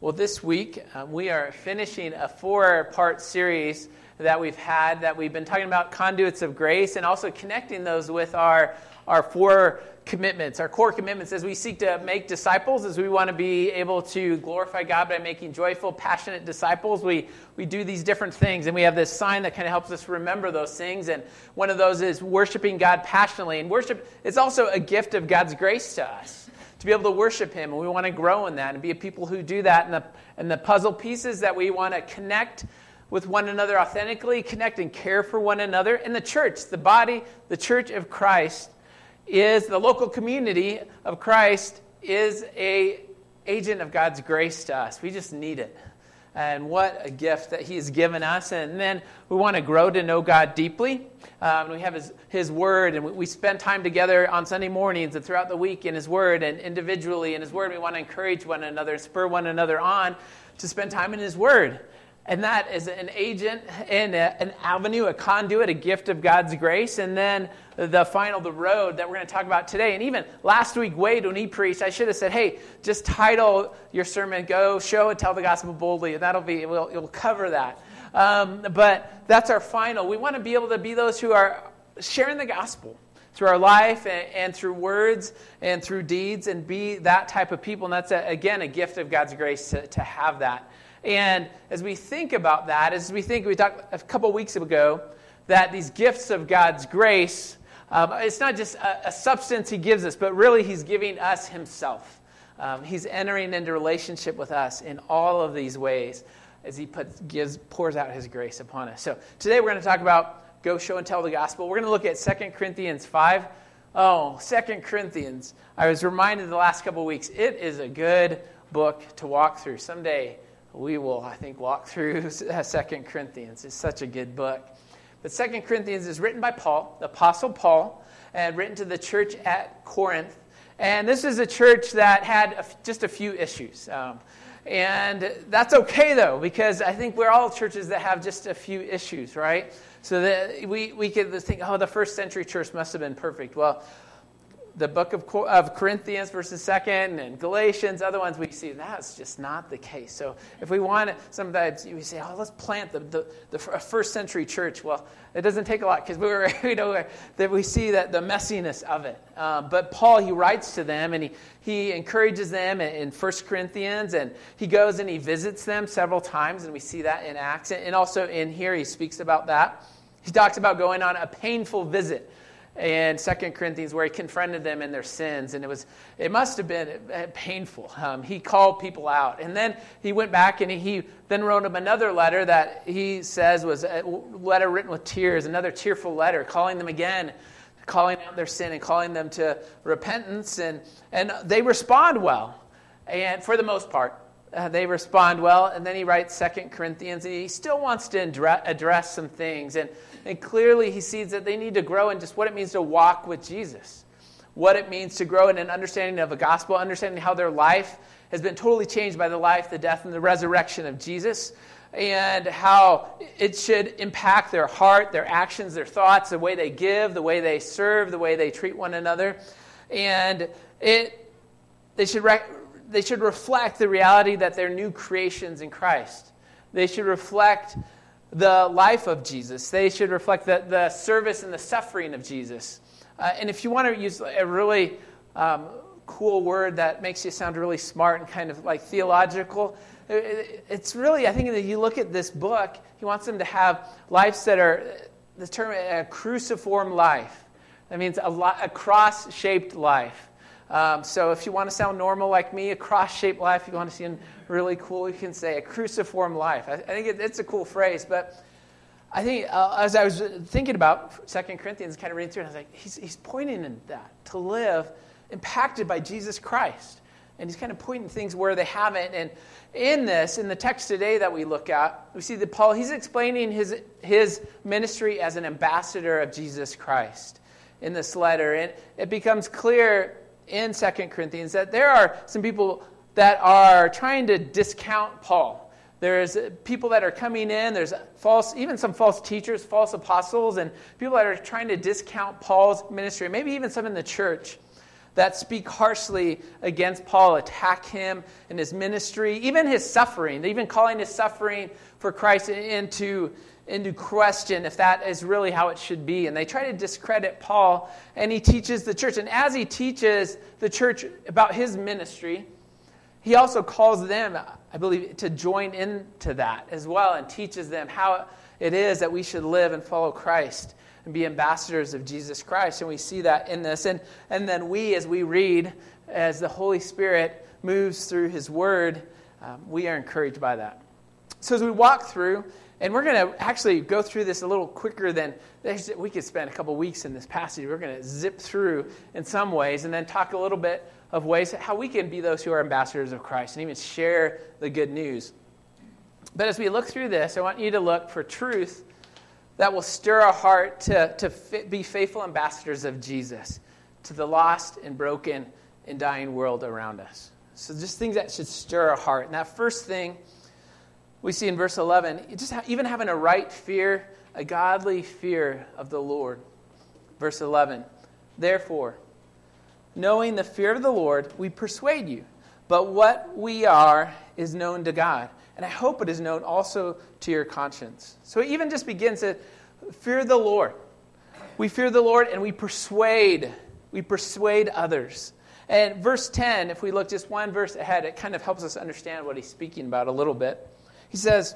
Well, this week um, we are finishing a four part series that we've had that we've been talking about conduits of grace and also connecting those with our, our four commitments, our core commitments as we seek to make disciples, as we want to be able to glorify God by making joyful, passionate disciples. We, we do these different things, and we have this sign that kind of helps us remember those things. And one of those is worshiping God passionately. And worship is also a gift of God's grace to us to be able to worship Him. And we want to grow in that and be a people who do that. And the, and the puzzle pieces that we want to connect with one another authentically, connect and care for one another. And the church, the body, the church of Christ, is the local community of Christ, is a agent of God's grace to us. We just need it. And what a gift that He has given us. And then we want to grow to know God deeply. Um, we have his, his Word, and we, we spend time together on Sunday mornings and throughout the week in His Word and individually in His Word. We want to encourage one another, spur one another on to spend time in His Word. And that is an agent and an avenue, a conduit, a gift of God's grace. And then the final, the road that we're going to talk about today. And even last week, Wade, when he preached, I should have said, hey, just title your sermon, Go, Show, and Tell the Gospel Boldly. And that'll be, we'll, it'll cover that. Um, but that's our final. We want to be able to be those who are sharing the gospel through our life and, and, through words and through deeds and be that type of people. And that's, a, again, a gift of God's grace to, to have that. And as we think about that, as we think, we talked a couple weeks ago that these gifts of God's grace, um, it's not just a, a, substance He gives us, but really He's giving us Himself. Um, he's entering into relationship with us in all of these ways as He puts, gives, pours out His grace upon us. So today we're going to talk about go show and tell the gospel. We're going to look at 2 Corinthians 5. Oh, 2 Corinthians. I was reminded the last couple weeks, it is a good book to walk through. Someday we will, I think, walk through Second Corinthians. It's such a good book. But Second Corinthians is written by Paul, the Apostle Paul, and written to the church at Corinth. And this is a church that had just a few issues. Um, and that's okay, though, because I think we're all churches that have just a few issues, right? So that we, we could think, oh, the first century church must have been perfect. Well, the book of, of Corinthians versus second and Galatians, other ones we see that's just not the case. So if we want sometimes we say, oh, let's plant the, the, the first century church. Well, it doesn't take a lot because we you know, we see that the messiness of it. Um, but Paul, he writes to them and he, he encourages them in, in 1 Corinthians and he goes and he visits them several times and we see that in Acts. And also in here, he speaks about that. He talks about going on a painful visit and Second Corinthians where he confronted them in their sins, and it was it must have been painful. Um, he called people out, and then he went back and he, he, then wrote them another letter that he says was a letter written with tears, another tearful letter, calling them again, calling out their sin and calling them to repentance, and and they respond well, and for the most part. Uh, they respond well, and then he writes Second Corinthians, and he still wants to address some things. And and clearly, he sees that they need to grow in just what it means to walk with Jesus, what it means to grow in an understanding of the gospel, understanding how their life has been totally changed by the life, the death, and the resurrection of Jesus, and how it should impact their heart, their actions, their thoughts, the way they give, the way they serve, the way they treat one another. And it, they, should they should reflect the reality that they're new creations in Christ. They should reflect the life of Jesus. They should reflect the, the service and the suffering of Jesus. Uh, and if you want to use a really um, cool word that makes you sound really smart and kind of like theological, it's really, I think that you look at this book, he wants them to have lives that are, the term, a cruciform life. That means a, a cross shaped life. Um, so if you want to sound normal like me, a cross-shaped life, if you want to see really cool, you can say a cruciform life. I, I think it, it's a cool phrase, but I think uh, as I was thinking about Second Corinthians, kind of reading through it, I was like, he's, he's pointing in that to live impacted by Jesus Christ. And he's kind of pointing things where they haven't. And in this, in the text today that we look at, we see that Paul, he's explaining his, his ministry as an ambassador of Jesus Christ in this letter. And it becomes clear in Second Corinthians that there are some people that are trying to discount Paul. There's people that are coming in, there's false, even some false teachers, false apostles, and people that are trying to discount Paul's ministry, maybe even some in the church that speak harshly against Paul, attack him and his ministry, even his suffering, even calling his suffering for Christ into, into question if that is really how it should be. And they try to discredit Paul, and he teaches the church. And as he teaches the church about his ministry, he also calls them, I believe, to join into that as well and teaches them how it is that we should live and follow Christ and be ambassadors of Jesus Christ. And we see that in this. And, and then we, as we read, as the Holy Spirit moves through His Word, um, we are encouraged by that. So as we walk through, and we're going to actually go through this a little quicker than we could spend a couple weeks in this passage. We're going to zip through in some ways and then talk a little bit of ways how we can be those who are ambassadors of Christ and even share the good news. But as we look through this, I want you to look for truth that will stir our heart to, to be faithful ambassadors of Jesus to the lost and broken and dying world around us. So, just things that should stir our heart. And that first thing we see in verse 11, just even having a right fear, a godly fear of the Lord. Verse 11, therefore, knowing the fear of the Lord, we persuade you. But what we are is known to God. And I hope it is known also to your conscience. So it even just begins to fear the Lord. We fear the Lord and we persuade. We persuade others. And verse 10, if we look just one verse ahead, it kind of helps us understand what he's speaking about a little bit. He says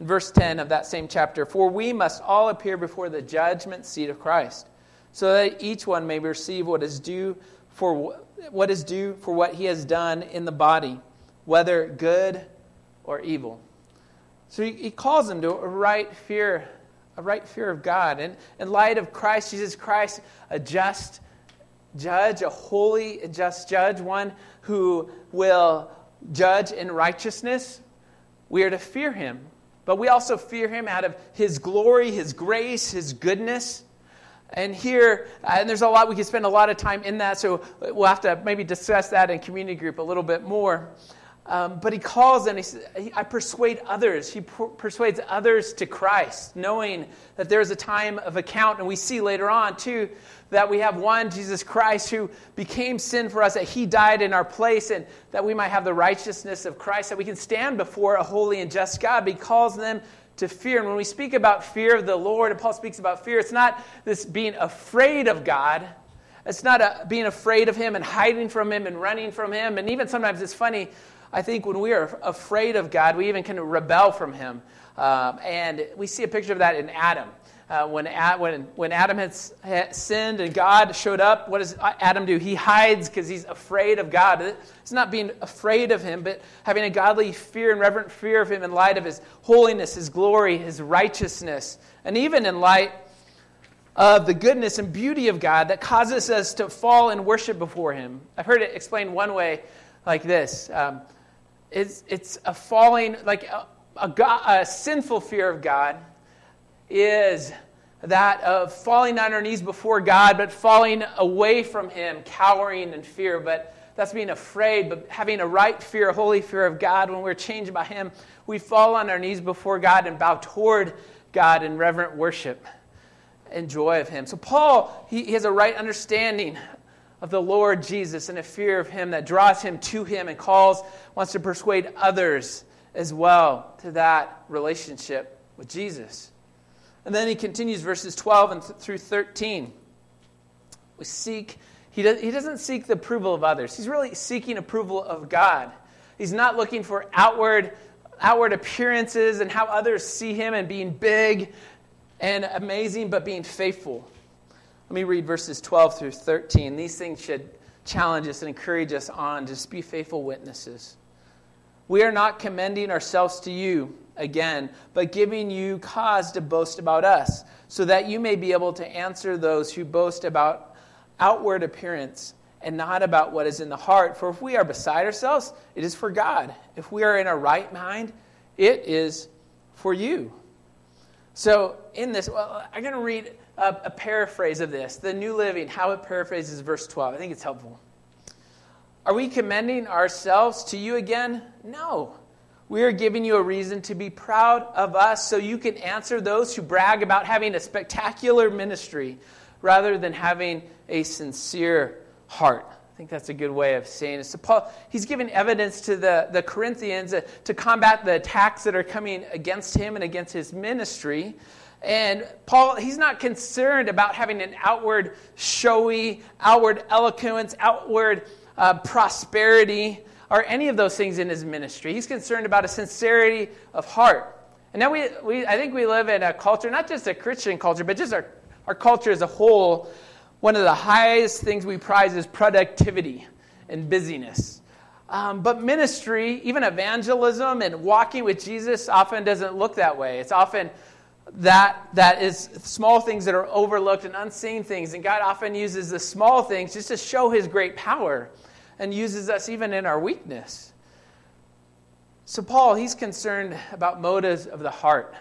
in verse 10 of that same chapter, For we must all appear before the judgment seat of Christ, so that each one may receive what is due for what is due for what he has done in the body, whether good or evil. So he, he calls them to a right fear, a right fear of God. And in light of Christ, Jesus Christ, a just judge, a holy, just judge, one who will judge in righteousness, we are to fear him. But we also fear him out of his glory, his grace, his goodness. And here, uh, and there's a lot, we could spend a lot of time in that, so we'll have to maybe discuss that in community group a little bit more. Um, but he calls and he says, I persuade others. He per- persuades others to Christ, knowing that there is a time of account. And we see later on, too, that we have one, Jesus Christ, who became sin for us, that he died in our place, and that we might have the righteousness of Christ, that we can stand before a holy and just God. But he calls them to fear. And when we speak about fear of the Lord, and Paul speaks about fear, it's not this being afraid of God. It's not a, being afraid of him and hiding from him and running from him. And even sometimes it's funny I think when we are afraid of God, we even can rebel from Him. Um, and we see a picture of that in Adam. Uh, when, when, when Adam had, had, sinned and God showed up, what does Adam do? He hides because he's afraid of God. It's not being afraid of him, but having a godly fear and reverent fear of him in light of his holiness, his glory, his righteousness, and even in light of the goodness and beauty of God that causes us to fall and worship before him. I've heard it explained one way like this. Um, it's, it's a falling, like a, a, God, a sinful fear of God is that of falling on our knees before God, but falling away from Him, cowering in fear. But that's being afraid, but having a right fear, a holy fear of God. When we're changed by Him, we fall on our knees before God and bow toward God in reverent worship and joy of Him. So, Paul, he, he has a right understanding of the Lord Jesus and a fear of Him that draws him to Him and calls, wants to persuade others as well to that relationship with Jesus. And then he continues verses 12 and th- through 13. We seek, he, he doesn't seek the approval of others. He's really seeking approval of God. He's not looking for outward, outward appearances and how others see him and being big and amazing, but being faithful. Let me read verses 12 through 13. These things should challenge us and encourage us on to just be faithful witnesses. We are not commending ourselves to you again, but giving you cause to boast about us, so that you may be able to answer those who boast about outward appearance and not about what is in the heart. For if we are beside ourselves, it is for God. If we are in our right mind, it is for you. So, in this, well, I'm going to read a, a paraphrase of this, the New Living, how it paraphrases verse 12. I think it's helpful. Are we commending ourselves to you again? No. We are giving you a reason to be proud of us so you can answer those who brag about having a spectacular ministry rather than having a sincere heart. Think that's a good way of saying it. So Paul, he's giving evidence to the, the Corinthians uh, to combat the attacks that are coming against him and against his ministry. And Paul, he's not concerned about having an outward showy, outward eloquence, outward uh, prosperity, or any of those things in his ministry. He's concerned about a sincerity of heart. And now we, we I think we live in a culture, not just a Christian culture, but just our, our culture as a whole. One of the highest things we prize is productivity and busyness. Um, but ministry, even evangelism and walking with Jesus, often doesn't look that way. It's often that that is small things that are overlooked and unseen things and god often uses the small things just to show his great power and uses us even in our weakness so paul he's concerned about motives of the heart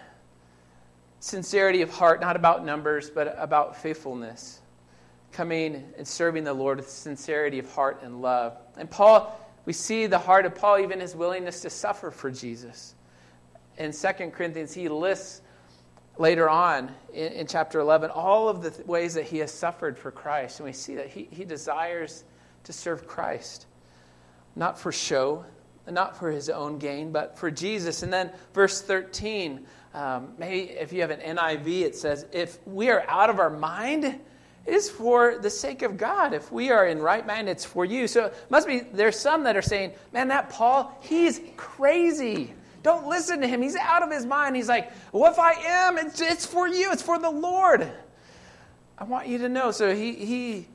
sincerity of heart not about numbers but about faithfulness coming and serving the lord with sincerity of heart and love and paul we see the heart of paul even his willingness to suffer for jesus in 2 corinthians he lists later on in, in, chapter 11 all of the th- ways that he has suffered for Christ. And we see that he, he desires to serve Christ, not for show, not for his own gain, but for Jesus. And then verse 13, um, maybe if you have an NIV, it says, If we are out of our mind, it is for the sake of God. If we are in right mind, it's for you. So must be, there's some that are saying, Man, that Paul, he's crazy. Don't listen to him. He's out of his mind. He's like, Well, if I am, it's, it's for you, it's for the Lord. I want you to know. So he, he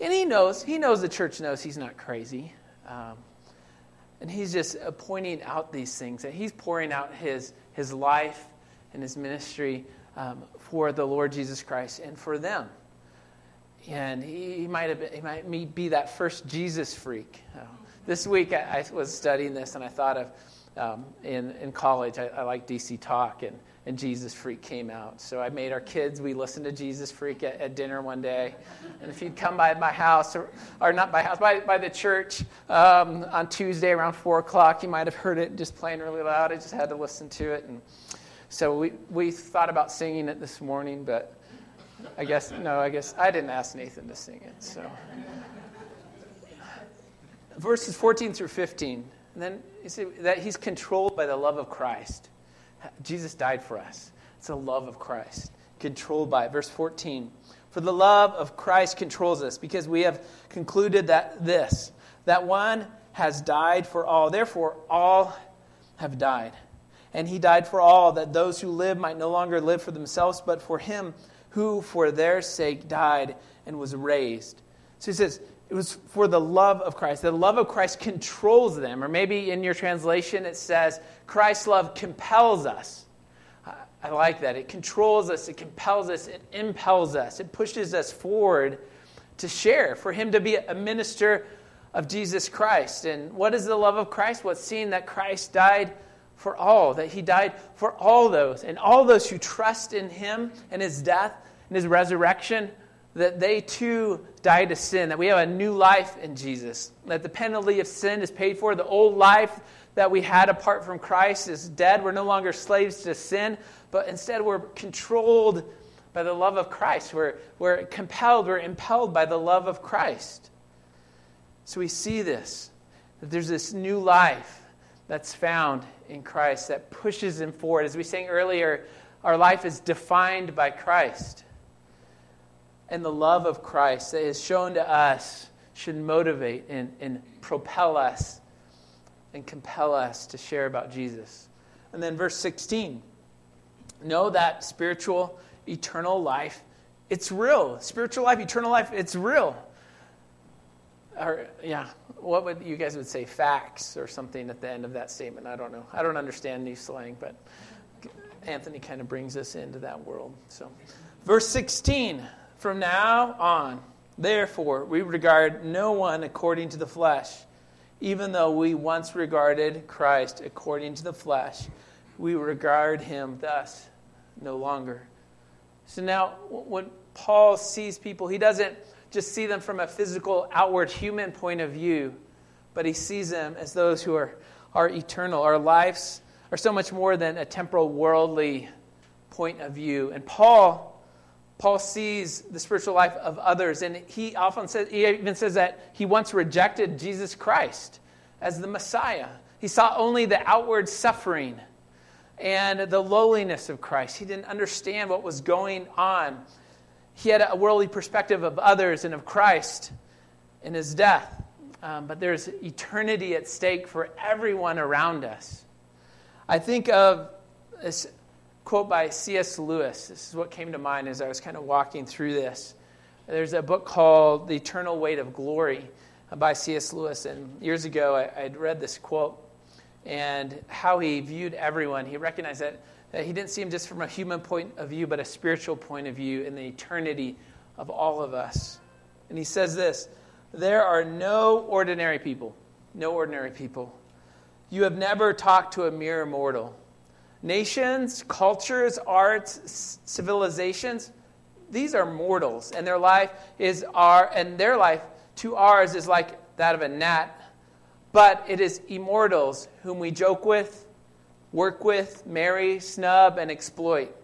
and he knows, he knows the church knows he's not crazy. Um, and he's just pointing out these things. And he's pouring out his, his life and his ministry um, for the Lord Jesus Christ and for them. And he, might, have been, he might be that first Jesus freak. Uh, this week I, I was studying this and I thought of um, in, in college, I, I like DC Talk, and, and Jesus Freak came out. So I made our kids, we listened to Jesus Freak at, at dinner one day. And if you'd come by my house, or, or not by house, by, by the church um, on Tuesday around 4 o'clock, you might have heard it just playing really loud. I just had to listen to it. And so we, we thought about singing it this morning, but I guess, no, I guess I didn't ask Nathan to sing it. So verses 14 through 15. And then you see that he's controlled by the love of Christ. Jesus died for us. It's the love of Christ, controlled by it. Verse 14. For the love of Christ controls us, because we have concluded that this, that one has died for all. Therefore, all have died. And he died for all, that those who live might no longer live for themselves, but for him who for their sake died and was raised. So he says, it was for the love of Christ. The love of Christ controls them. Or maybe in your translation it says, Christ's love compels us. I like that. It controls us, it compels us, it impels us, it pushes us forward to share, for Him to be a minister of Jesus Christ. And what is the love of Christ? What's seeing that Christ died for all, that He died for all those, and all those who trust in Him and His death and His resurrection that they too died to sin, that we have a new life in Jesus, that the penalty of sin is paid for. The old life that we had apart from Christ is dead. We're no longer slaves to sin, but instead we're controlled by the love of Christ. We're, we're compelled, we're impelled by the love of Christ. So we see this, that there's this new life that's found in Christ that pushes him forward. As we sang earlier, our life is defined by Christ and the love of Christ that is shown to us should motivate and, and propel us and compel us to share about Jesus. And then verse 16 know that spiritual, eternal life, it's real. Spiritual life, eternal life, it's real. Or, yeah, what would you guys would say? Facts or something at the end of that statement. I don't know. I don't understand new slang, but Anthony kind of brings us into that world. So, verse 16 from now on, therefore, we regard no one according to the flesh. Even though we once regarded Christ according to the flesh, we regard him thus no longer. So now, when Paul sees people, he doesn't just see them from a physical, outward human point of view, but he sees them as those who are, are eternal. Our lives are so much more than a temporal, worldly point of view. And Paul Paul sees the spiritual life of others, and he often says, he even says that he once rejected Jesus Christ as the Messiah. He saw only the outward suffering and the lowliness of Christ. He didn't understand what was going on. He had a worldly perspective of others and of Christ in his death. Um, but there's eternity at stake for everyone around us. I think of this quote by C.S. Lewis. This is what came to mind as I was kind of walking through this. There's a book called The Eternal Weight of Glory by C.S. Lewis. And years ago, I, read this quote and how he viewed everyone. He recognized that Uh, he didn't see him just from a human point of view, but a spiritual point of view in the eternity of all of us. And he says this There are no ordinary people, no ordinary people. You have never talked to a mere mortal Nations, cultures, arts, civilizations, these are mortals, and their life is our, and their life to ours is like that of a gnat. But it is immortals whom we joke with, work with, marry, snub, and exploit.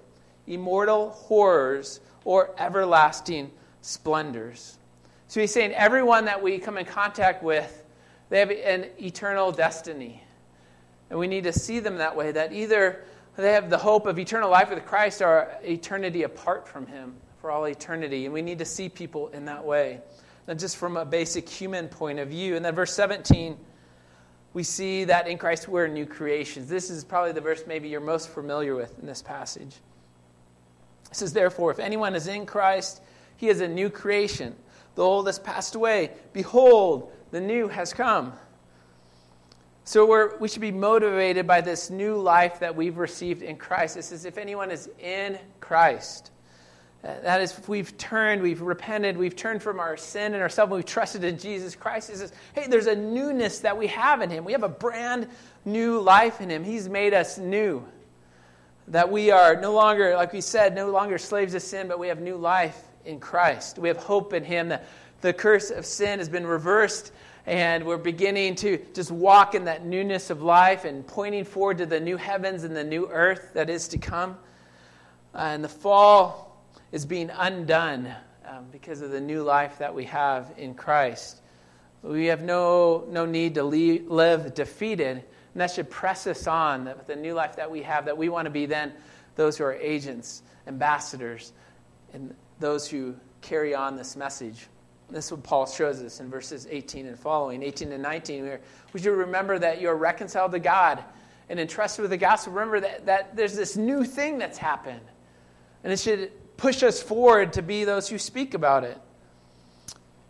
Immortal horrors or everlasting splendors. So he's saying everyone that we come in contact with, they have an eternal destiny. And we need to see them that way, that either they have the hope of eternal life with Christ or eternity apart from Him for all eternity. And we need to see people in that way, not just from a basic human point of view. And then verse 17, we see that in Christ we're new creations. This is probably the verse maybe you're most familiar with in this passage. It says, Therefore, if anyone is in Christ, he is a new creation. The old has passed away. Behold, the new has come. So we should be motivated by this new life that we've received in Christ. It says, if anyone is in Christ, that is, we've turned, we've repented, we've turned from our sin and ourselves, and we've trusted in Jesus Christ. He says, hey, there's a newness that we have in Him. We have a brand new life in Him. He's made us new. That we are no longer, like we said, no longer slaves of sin, but we have new life in Christ. We have hope in Him. The, the curse of sin has been reversed and we're beginning to just walk in that newness of life and pointing forward to the new heavens and the new earth that is to come. Uh, and the fall is being undone um, because of the new life that we have in Christ. We have no, no need to leave, live defeated, and that should press us on that with the new life that we have, that we want to be then those who are agents, ambassadors, and those who carry on this message. This is what Paul shows us in verses 18 and following. 18 and 19, we should remember that you're reconciled to God and entrusted with the gospel. Remember that, that there's this new thing that's happened. And it should push us forward to be those who speak about it.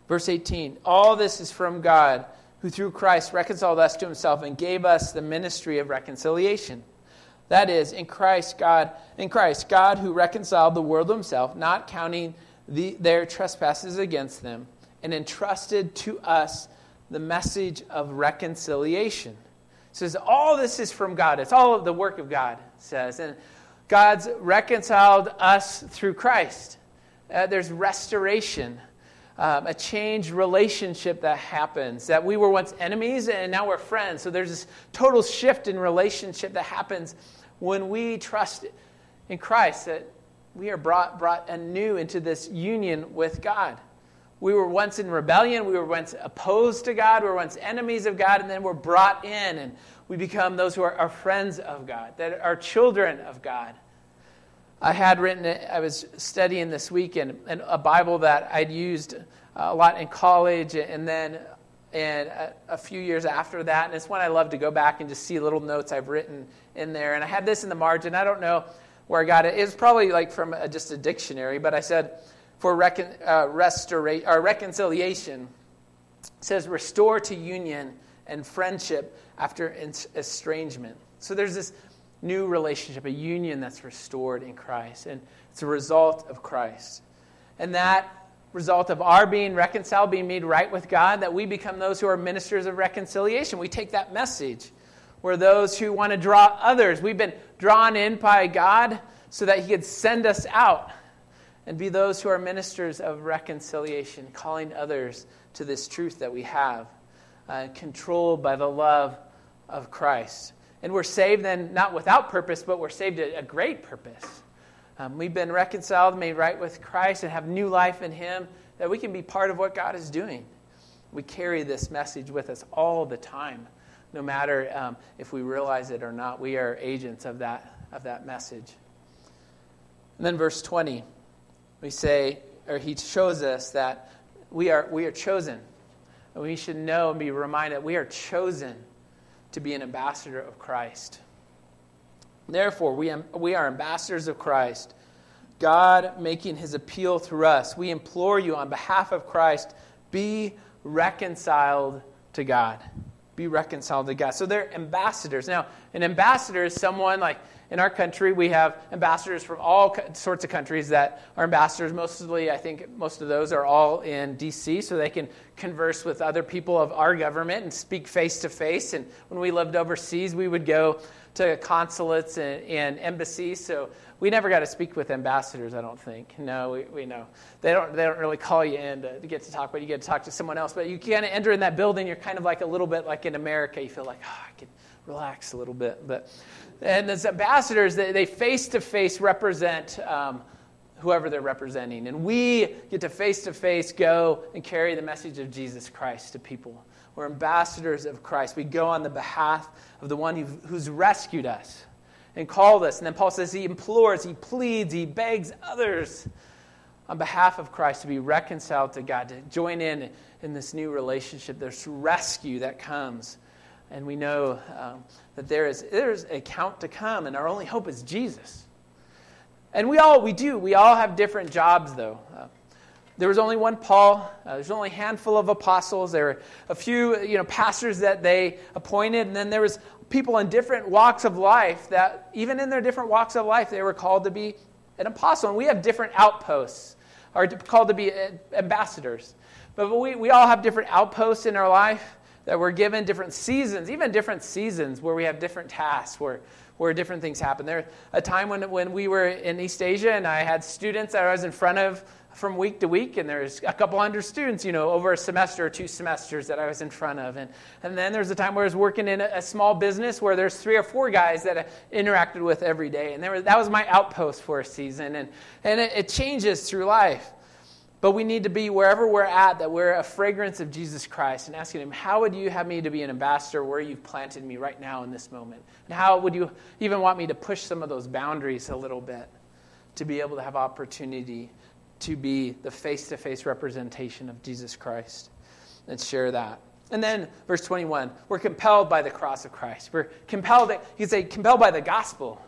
Verse 18 All this is from God, who through Christ reconciled us to himself and gave us the ministry of reconciliation. That is, in Christ, God, in Christ, God who reconciled the world to himself, not counting the, their trespasses against them and entrusted to us the message of reconciliation. It says all this is from God. It's all of the work of God, says. And God's reconciled us through Christ. Uh, there's restoration, um, a changed relationship that happens. That we were once enemies and now we're friends. So there's this total shift in relationship that happens when we trust in Christ. That we are brought, brought anew into this union with God. We were once in rebellion. We were once opposed to God. We were once enemies of God. And then we're brought in and we become those who are, are friends of God, that are children of God. I had written, I was studying this week in, in a Bible that I'd used uh, a lot in college and then and a, a, few years after that. And it's one I love to go back and just see little notes I've written in there. And I had this in the margin. I don't know where I got it. It's probably like from a, just a dictionary, but I said for recon, uh, restora- or reconciliation, says restore to union and friendship after estrangement. So there's this new relationship, a union that's restored in Christ, and it's a result of Christ. And that result of our being reconciled, being made right with God, that we become those who are ministers of reconciliation. We take that message we're those who want to draw others. We've been drawn in by God so that He could send us out and be those who are ministers of reconciliation, calling others to this truth that we have, uh, controlled by the love of Christ. And we're saved then not without purpose, but we're saved a, a great purpose. um, we've been reconciled, made right with Christ, and have new life in Him, that we can be part of what God is doing. We carry this message with us all the time, no matter um, if we realize it or not. We are agents of that, of that message. And then, verse 20, we say, or he shows us that we are, we are chosen. And we should know and be reminded we are chosen to be an ambassador of Christ. Therefore, we, am, we are ambassadors of Christ, God making his appeal through us. We implore you on behalf of Christ, be reconciled to God. Be reconciled to God. So they're ambassadors. Now, an ambassador is someone like in our country, we have ambassadors from all sorts of countries that are ambassadors. Mostly, I think most of those are all in D.C., so they can converse with other people of our government and speak face to face. And when we lived overseas, we would go to consulates and, and, embassies. So we never got to speak with ambassadors, I don't think. No, we, we know. They don't, they don't really call you in to, to get to talk, but you get to talk to someone else. But you kind of enter in that building, you're kind of like a little bit like in America. You feel like, oh, I can relax a little bit. But And as ambassadors, they face to face represent um, whoever they're representing. And we get to face to face go and carry the message of Jesus Christ to people. We're ambassadors of Christ. We go on the behalf of the one who's rescued us and called us. And then Paul says he implores, he pleads, he begs others on behalf of Christ to be reconciled to God, to join in in this new relationship, this rescue that comes. And we know um, that there is there's a count to come, and our only hope is Jesus. And we all, we do, we all have different jobs, though. Uh, there was only one Paul. Uh, there's only a handful of apostles. There were a few, you know, pastors that they appointed, and then there was people in different walks of life that, even in their different walks of life, they were called to be an apostle. And we have different outposts, are called to be uh, ambassadors. But we, we all have different outposts in our life that we're given different seasons, even different seasons where we have different tasks, where, where different things happen. There a time when, when we were in East Asia and I had students that I was in front of from week to week, and there's a couple hundred students, you know, over a semester or two semesters that I was in front of. And, and then there's a time where I was working in a, a small business where there's three or four guys that I interacted with every day. And there was, that was my outpost for a season. And, and it, it changes through life. But we need to be wherever we're at that we're a fragrance of Jesus Christ and asking Him, How would you have me to be an ambassador where you've planted me right now in this moment? And how would you even want me to push some of those boundaries a little bit to be able to have opportunity to be the face to face representation of Jesus Christ and share that? And then, verse 21, we're compelled by the cross of Christ. We're compelled, you could say, compelled by the gospel.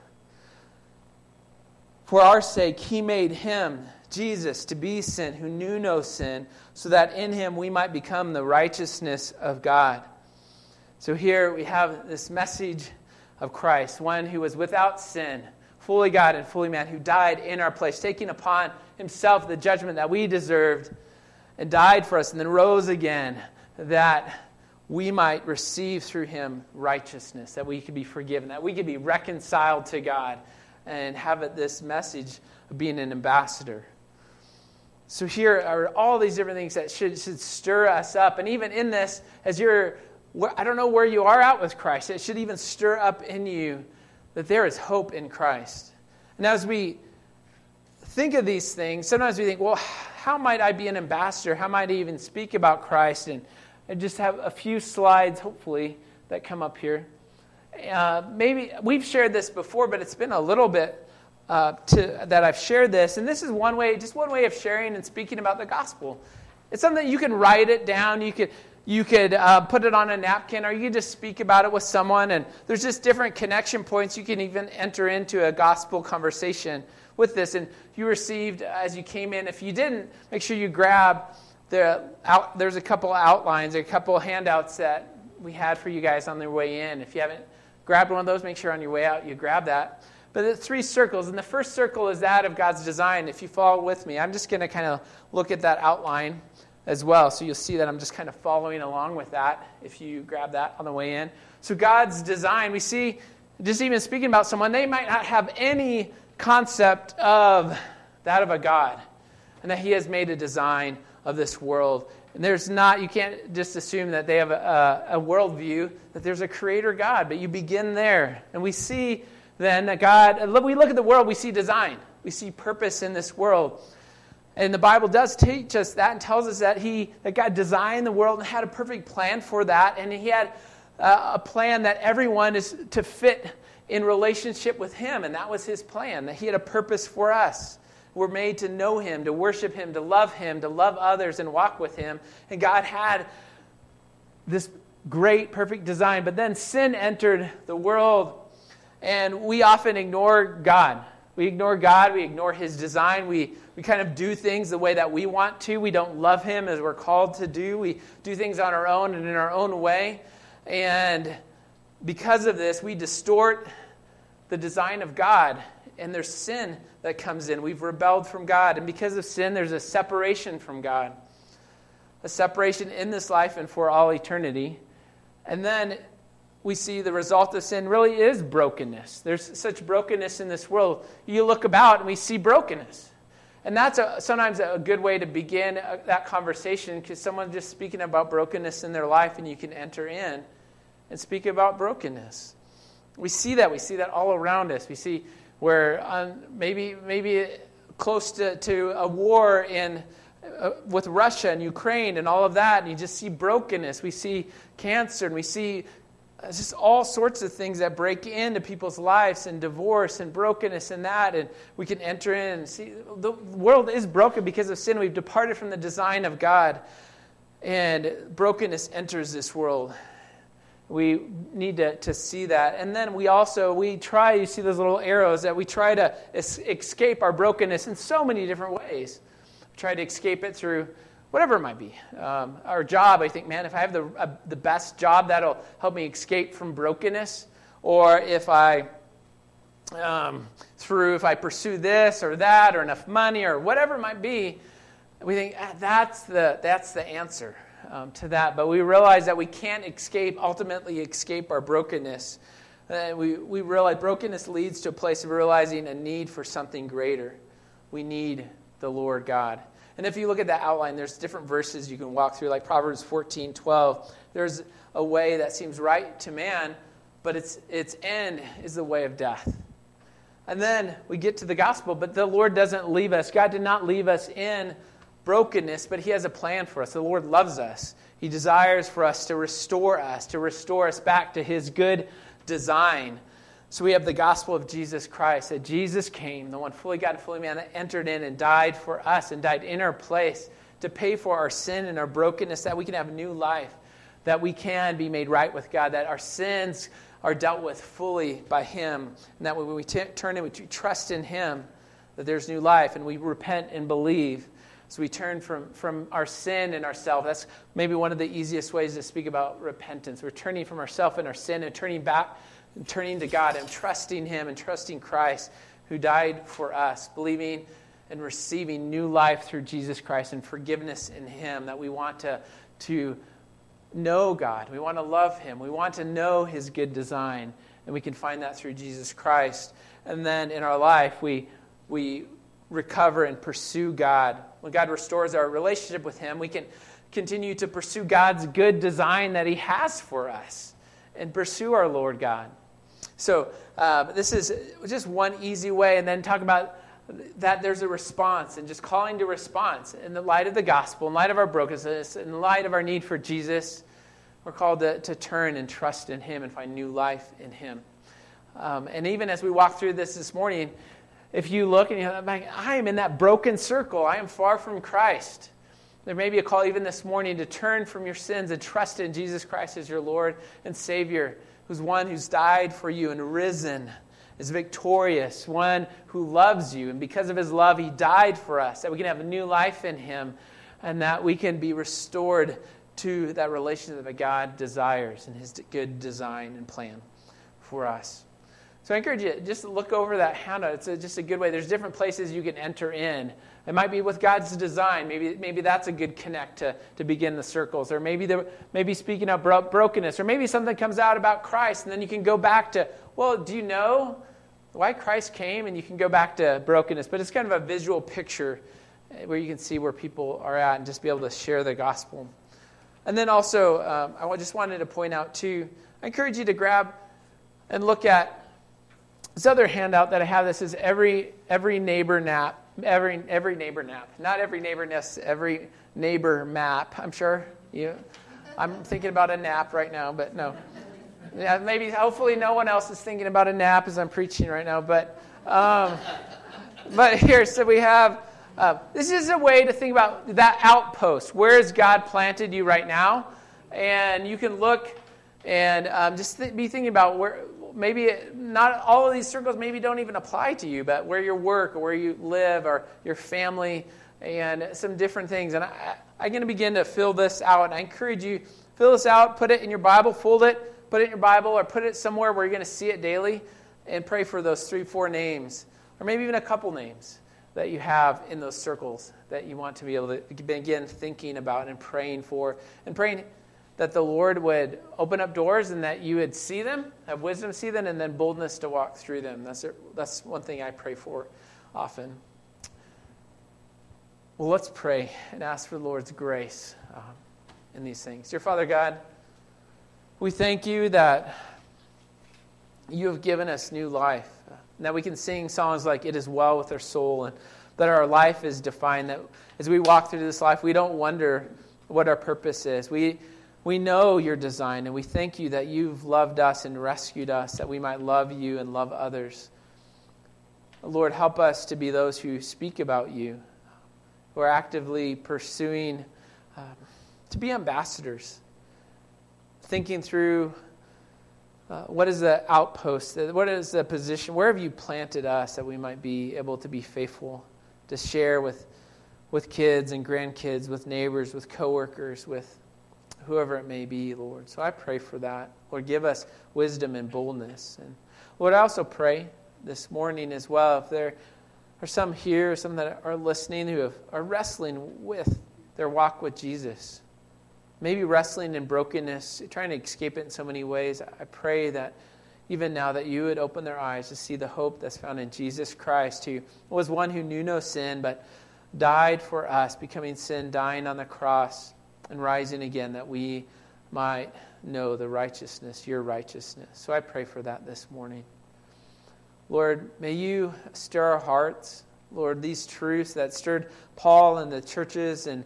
For our sake, He made Him Jesus to be sin who knew no sin, so that in him we might become the righteousness of God. So here we have this message of Christ, one who was without sin, fully God and fully man, who died in our place, taking upon himself the judgment that we deserved, and died for us, and then rose again, that we might receive through him righteousness, that we could be forgiven, that we could be reconciled to God, and have this message of being an ambassador. So here are all these different things that should, should stir us up. And even in this, as you're, I don't know where you are out with Christ, it should even stir up in you that there is hope in Christ. And as we think of these things, sometimes we think, well, how might I be an ambassador? How might I even speak about Christ? And I just have a few slides, hopefully, that come up here. Uh, maybe we've shared this before, but it's been a little bit uh, to, that I've shared this. And this is one way, just one way of sharing and speaking about the gospel. It's something you can write it down. You could, you could uh, put it on a napkin, or you could just speak about it with someone. And there's just different connection points. You can even enter into a gospel conversation with this. And you received as you came in. If you didn't, make sure you grab the out, there's a couple outlines, a couple handouts that we had for you guys on the way in. If you haven't grabbed one of those, make sure on your way out you grab that. But the three circles, and the first circle is that of God's design. If you follow with me, I'm just going to kind of look at that outline as well. So you'll see that I'm just kind of following along with that if you grab that on the way in. So God's design, we see, just even speaking about someone, they might not have any concept of that of a God and that He has made a design of this world. And there's not, you can't just assume that they have a, a, a worldview, that there's a creator God, but you begin there. And we see then that God, we look at the world, we see design. we see purpose in this world. And the Bible does teach us that and tells us that he that God designed the world and had a perfect plan for that, and He had uh, a plan that everyone is to fit in relationship with Him, and that was His plan. That He had a purpose for us. We're made to know Him, to worship Him, to love Him, to love others, and walk with Him. And God had this great, perfect design, but then sin entered the world, and we often ignore God. We ignore God, we ignore His design, we, we kind of do things the way that we want to. We don't love Him as we're called to do. We do things on our own and in our own way. And because of this, we distort the design of God, and there's sin that comes in. We've rebelled from God, and because of sin, there's a separation from God, a separation in this life and for all eternity. And then we see the result of sin really is brokenness. There's such brokenness in this world. You look about and we see brokenness. And that's a, sometimes a good way to begin a, that conversation because someone's just speaking about brokenness in their life and you can enter in and speak about brokenness. We see that. We see that all around us. We see where um, maybe, maybe close to, to a war in, uh, with Russia and Ukraine and all of that, and you just see brokenness. We see cancer and we see just all sorts of things that break into people's lives and divorce and brokenness and that and we can enter in. And see the world is broken because of sin. We've departed from the design of god and brokenness enters this world. We need to, to see that. And then we also we try you see those little arrows that we try to es- escape our brokenness in so many different ways. We try to escape it through whatever it might be um, our job i think man if i have the, uh, the best job that'll help me escape from brokenness or if i um, through if i pursue this or that or enough money or whatever it might be we think ah, that's the that's the answer um, to that. But we realize that we can't escape, ultimately escape our brokenness. Uh, we, we realize brokenness leads to a place of realizing a need for something greater. We need the Lord God. And if you look at that outline, there's different verses you can walk through, like Proverbs 14, 12. There's a way that seems right to man, but its, its end is the way of death. And then we get to the gospel, but the Lord doesn't leave us. God did not leave us in brokenness, but He has a plan for us. The Lord loves us. He desires for us to restore us, to restore us back to His good design. So we have the gospel of Jesus Christ that Jesus came, the one fully God and fully man, that entered in and died for us and died in our place to pay for our sin and our brokenness, that we can have new life, that we can be made right with God, that our sins are dealt with fully by Him, and that when we t- turn and we trust in Him, that there's new life, and we repent and believe so we turn from, from our sin and ourself. That's maybe one of the easiest ways to speak about repentance. We're turning from ourself and our sin and turning back and turning to God and trusting Him and trusting Christ who died for us, believing and receiving new life through Jesus Christ and forgiveness in Him. That we want to, to know God. We want to love Him. We want to know His good design. And we can find that through Jesus Christ. And then in our life, we, we recover and pursue God. When God restores our relationship with Him, we can continue to pursue God's good design that He has for us and pursue our Lord God. So, uh, this is just one easy way, and then talk about that there's a response and just calling to response in the light of the gospel, in light of our brokenness, in light of our need for Jesus. We're called to, to turn and trust in Him and find new life in Him. Um, and even as we walk through this this morning, if you look and you're like, I am in that broken circle, I am far from Christ. There may be a call even this morning to turn from your sins and trust in Jesus Christ as your Lord and Savior, who's one who's died for you and risen, is victorious, one who loves you. And because of his love, he died for us, that we can have a new life in him and that we can be restored to that relationship that God desires and his good design and plan for us. So I encourage you just look over that handout. It's a, just a good way. There's different places you can enter in. It might be with God's design. Maybe, maybe that's a good connect to, to begin the circles. Or maybe, the, maybe speaking of bro- brokenness. Or maybe something comes out about Christ, and then you can go back to, well, do you know why Christ came? And you can go back to brokenness. But it's kind of a visual picture eh, where you can see where people are at and just be able to share the gospel. And then also, um, I just wanted to point out, too, I encourage you to grab and look at this other handout that I have this is every every neighbor nap every every neighbor nap not every neighbor nest every neighbor map. I'm sure you I'm thinking about a nap right now but no. Yeah maybe hopefully no one else is thinking about a nap as I'm preaching right now but um, but here so we have uh, this is a way to think about that outpost. Where has God planted you right now? And you can look and um, just th- be thinking about where maybe not all of these circles maybe don't even apply to you, but where you work or where you live or your family and some different things. And I, I'm going to begin to fill this out. And I encourage you, fill this out, put it in your Bible, fold it, put it in your Bible, or put it somewhere where you're going to see it daily and pray for those three, four names, or maybe even a couple names that you have in those circles that you want to be able to begin thinking about and praying for and praying that the Lord would open up doors and that you would see them, have wisdom to see them, and then boldness to walk through them. That's, that's one thing I pray for often. Well, let's pray and ask for the Lord's grace um, in these things. Dear Father God, we thank you that you have given us new life, uh, that we can sing songs like It Is Well with Our Soul, and that our life is defined, that as we walk through this life, we don't wonder what our purpose is. We we know your design, and we thank you that you've loved us and rescued us, that we might love you and love others. Lord, help us to be those who speak about you, who are actively pursuing um, to be ambassadors, thinking through uh, what is the outpost, what is the position, where have you planted us that we might be able to be faithful, to share with, with kids and grandkids, with neighbors, with coworkers, with whoever it may be, Lord. So I pray for that. Lord, give us wisdom and boldness. And Lord, I also pray this morning as well if there are some here, some that are listening who have, are wrestling with their walk with Jesus. Maybe wrestling in brokenness, trying to escape it in so many ways. I pray that even now that you would open their eyes to see the hope that's found in Jesus Christ, who was one who knew no sin, but died for us, becoming sin, dying on the cross and rising again that we might know the righteousness, your righteousness. So I pray for that this morning. Lord, may you stir our hearts. Lord, these truths that stirred Paul and the churches and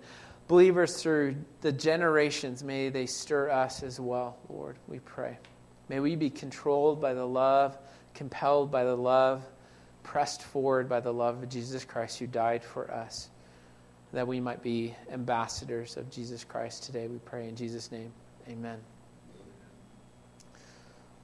believers through the generations, may they stir us as well, Lord, we pray. May we be controlled by the love, compelled by the love, pressed forward by the love of Jesus Christ who died for us that we might be ambassadors of Jesus Christ today. We pray in Jesus' name. Amen.